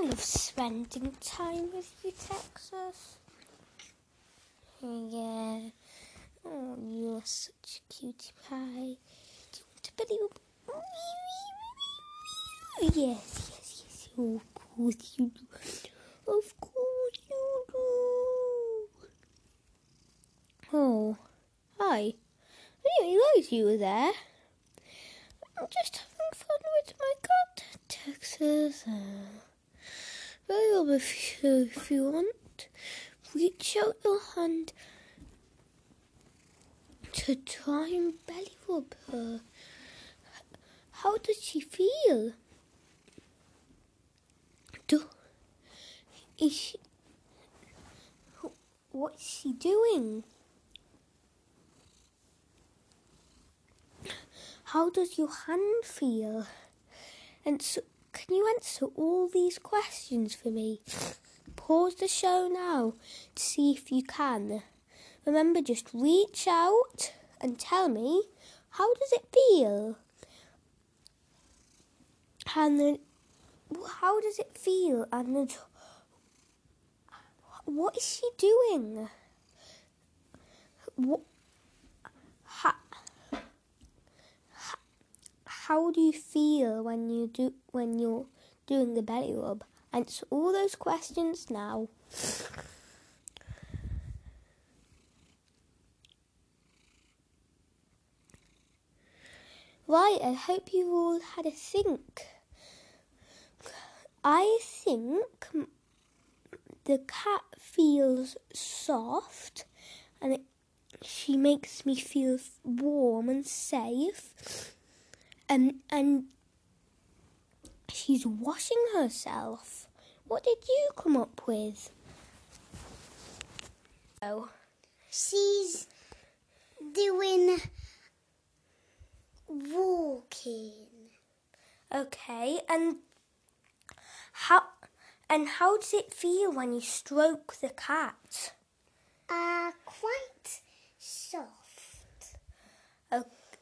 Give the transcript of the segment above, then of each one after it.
I love spending time with you, Texas. Yeah. Oh, you're such a cutie pie. Do you want belly rub? Yes, yes, yes. Of course you do. Of course you do. Oh, hi. I didn't realise you were there. I'm just having fun with my cat, Texas. Well, if you, if you want, reach out your hand to try and belly rub her. How does she feel? Do, is she, what's she doing? How does your hand feel? And so, can you answer all these questions for me? Pause the show now to see if you can. Remember, just reach out and tell me how does it feel? And then, how does it feel? And then, what is she doing? What? How, how do you feel when you do when you're doing the belly rub? Answer all those questions now. Right, I hope you all had a think. I think the cat feels soft and it, she makes me feel warm and safe. And, and she's washing herself. What did you come up with? Oh. She's doing walking. Okay, and how and how does it feel when you stroke the cat? Uh, quite soft.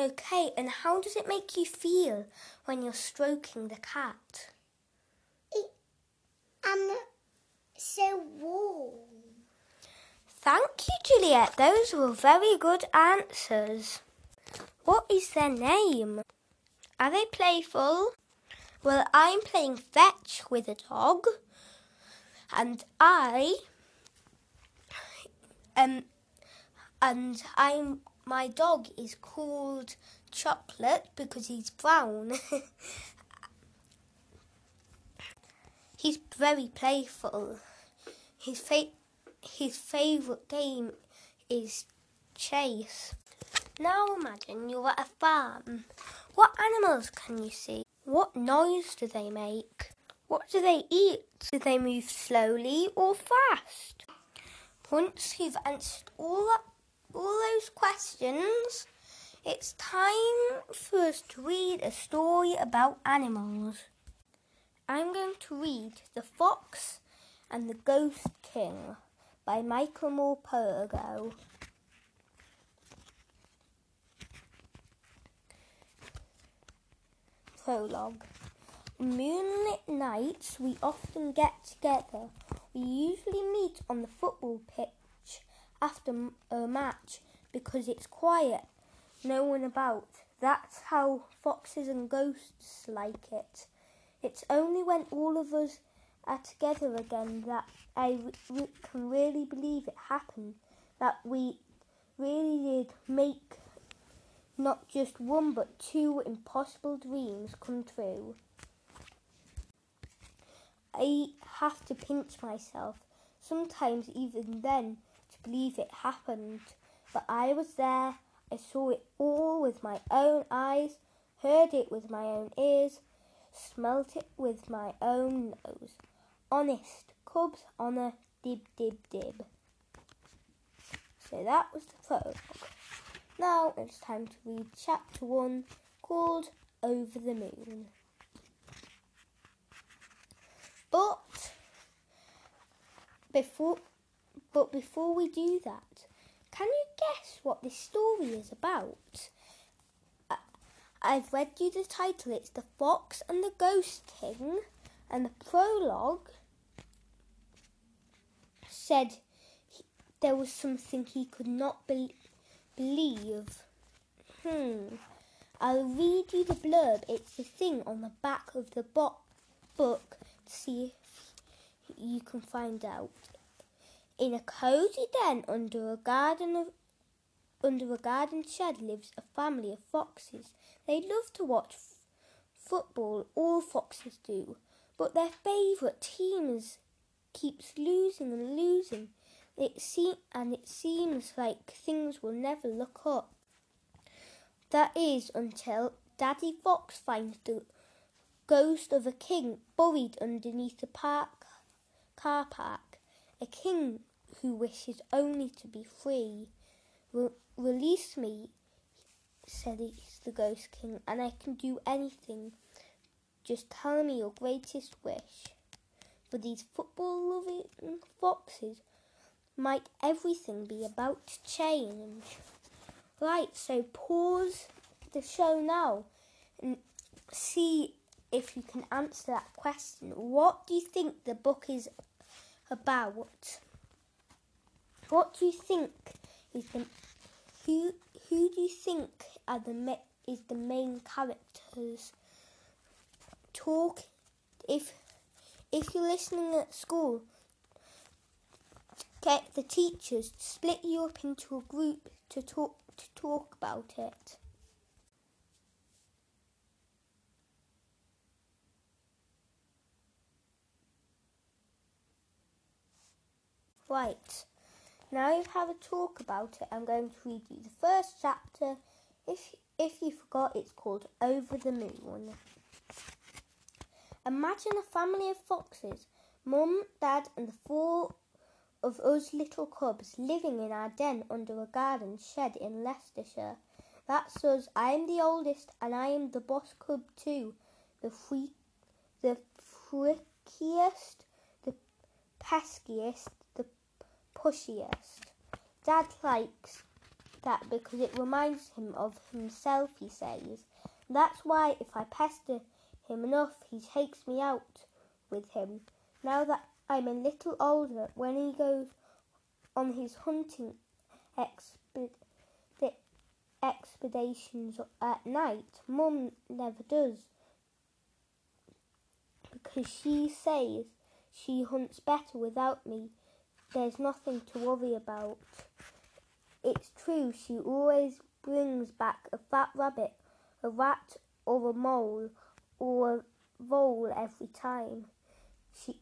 Okay, and how does it make you feel when you're stroking the cat? It, um, so warm. Thank you, Juliet. Those were very good answers. What is their name? Are they playful? Well, I'm playing fetch with a dog, and I um and I'm my dog is called Chocolate because he's brown. he's very playful. His fa- his favorite game is chase. Now imagine you're at a farm. What animals can you see? What noise do they make? What do they eat? Do they move slowly or fast? Once you've answered all that, all those questions, it's time for us to read a story about animals. I'm going to read The Fox and the Ghost King by Michael Morpurgo. Prologue. On moonlit nights, we often get together. We usually meet on the football pitch after a uh, match because it's quiet, no one about. That's how foxes and ghosts like it. It's only when all of us are together again that I re- can really believe it happened. That we really did make not just one but two impossible dreams come true. I have to pinch myself, sometimes even then, believe it happened. But I was there, I saw it all with my own eyes, heard it with my own ears, smelt it with my own nose. Honest, Cubs honour, dib dib dib. So that was the prologue. Now it's time to read chapter one called Over the Moon. But before but before we do that, can you guess what this story is about? I've read you the title. It's The Fox and the Ghost King, And the prologue said he, there was something he could not be- believe. Hmm. I'll read you the blurb. It's the thing on the back of the bo- book to see if you can find out. In a cozy den under a garden of under a garden shed lives a family of foxes. They love to watch f- football. All foxes do, but their favourite teams keeps losing and losing. It se- and it seems like things will never look up. That is until Daddy Fox finds the ghost of a king buried underneath the park car park. A king who wishes only to be free. Re- release me, said the ghost king, and I can do anything. Just tell me your greatest wish. For these football loving foxes, might everything be about to change? Right, so pause the show now and see if you can answer that question. What do you think the book is about? What do you think is the who who do you think are the is the main characters? Talk if if you're listening at school, get the teachers to split you up into a group to talk to talk about it. Right. Now you've had a talk about it, I'm going to read you the first chapter. If if you forgot, it's called Over the Moon. Imagine a family of foxes, mum, dad, and the four of us little cubs living in our den under a garden shed in Leicestershire. That's us. I am the oldest, and I am the boss cub too. The freak, the frickiest, the peskiest, pushiest. Dad likes that because it reminds him of himself, he says. That's why if I pester him enough, he takes me out with him. Now that I'm a little older, when he goes on his hunting exped- expeditions at night, Mum never does. Because she says she hunts better without me. There's nothing to worry about. It's true, she always brings back a fat rabbit, a rat, or a mole, or a vole every time she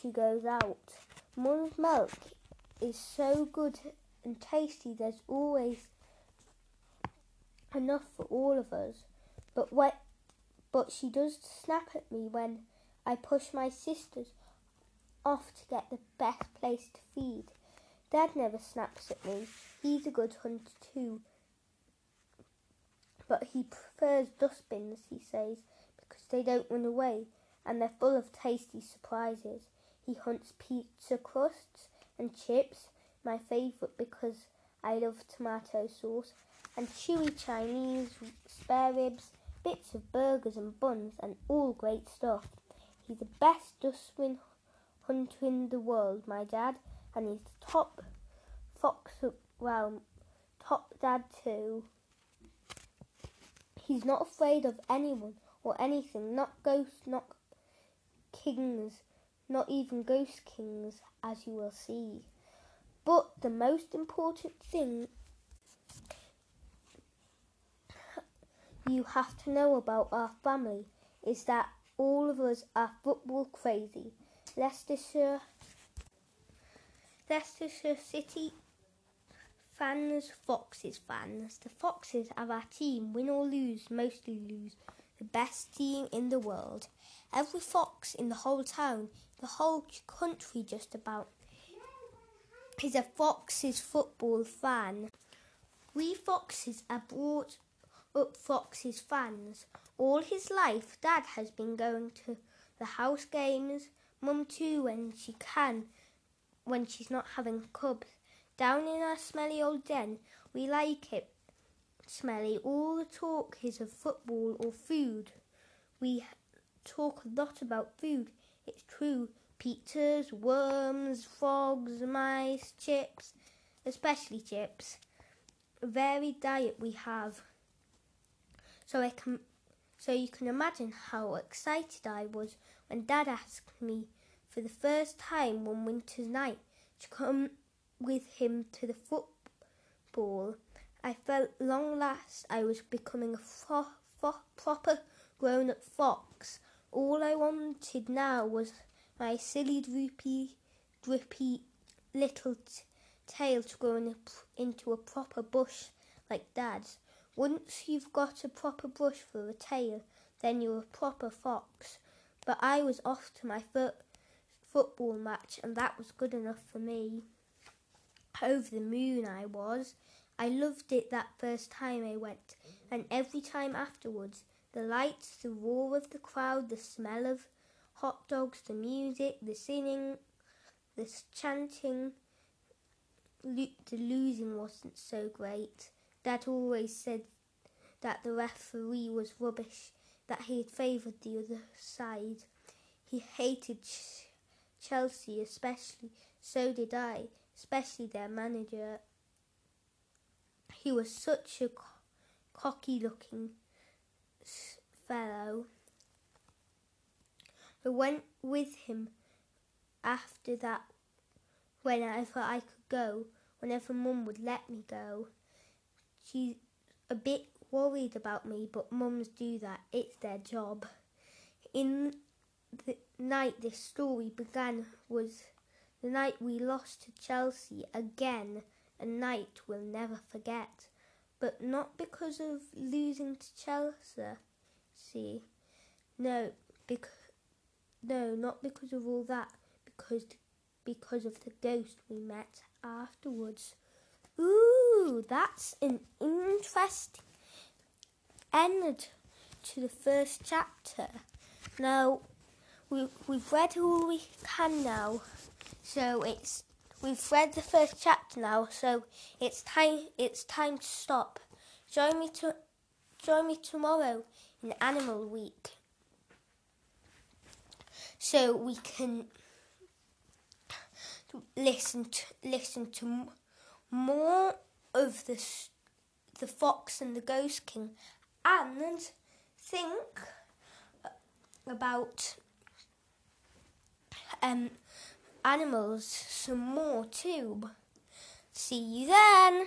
she goes out. Mum's milk is so good and tasty. There's always enough for all of us. But what? But she does snap at me when I push my sisters off to get the best place to feed. Dad never snaps at me. He's a good hunter too. But he prefers dustbins, he says, because they don't run away and they're full of tasty surprises. He hunts pizza crusts and chips, my favourite because I love tomato sauce, and chewy Chinese spare ribs, bits of burgers and buns, and all great stuff. He's the best dustbin hunter in the world, my dad, and he's the top fox, well, top dad too. He's not afraid of anyone or anything, not ghosts, not kings, not even ghost kings, as you will see. But the most important thing you have to know about our family is that all of us are football crazy. Leicestershire, Leicestershire City fans, Foxes fans. The Foxes are our team, win or lose, mostly lose. The best team in the world. Every fox in the whole town, the whole country just about, is a Foxes football fan. We Foxes are brought up Foxes fans. All his life, Dad has been going to the house games, Mum too when she can, when she's not having cubs. Down in our smelly old den, we like it smelly. All the talk is of football or food. We talk a lot about food. It's true. Pizzas, worms, frogs, mice, chips, especially chips. A varied diet we have. So I can so you can imagine how excited I was when Dad asked me for the first time one winter's night to come with him to the football. I felt long last I was becoming a fo- fo- proper grown up fox. All I wanted now was my silly droopy, drippy little t- tail to grow in a, into a proper bush like Dad's. Once you've got a proper brush for a tail, then you're a proper fox. But I was off to my foot football match, and that was good enough for me. Over the moon, I was. I loved it that first time I went, and every time afterwards. The lights, the roar of the crowd, the smell of hot dogs, the music, the singing, the chanting. Lo- the losing wasn't so great. Dad always said that the referee was rubbish, that he had favoured the other side. He hated Ch- Chelsea, especially. So did I, especially their manager. He was such a co- cocky looking fellow. I went with him after that whenever I could go, whenever Mum would let me go. She's a bit worried about me, but mums do that. It's their job. In the night this story began was the night we lost to Chelsea again, a night we'll never forget. But not because of losing to Chelsea. See, no, because no, not because of all that. Because because of the ghost we met afterwards. Ooh, that's an interesting end to the first chapter. Now, we, we've read all we can now, so it's we've read the first chapter now, so it's time it's time to stop. Join me to join me tomorrow in Animal Week, so we can listen to listen to more of the the fox and the ghost king and think about um animals some more too. See you then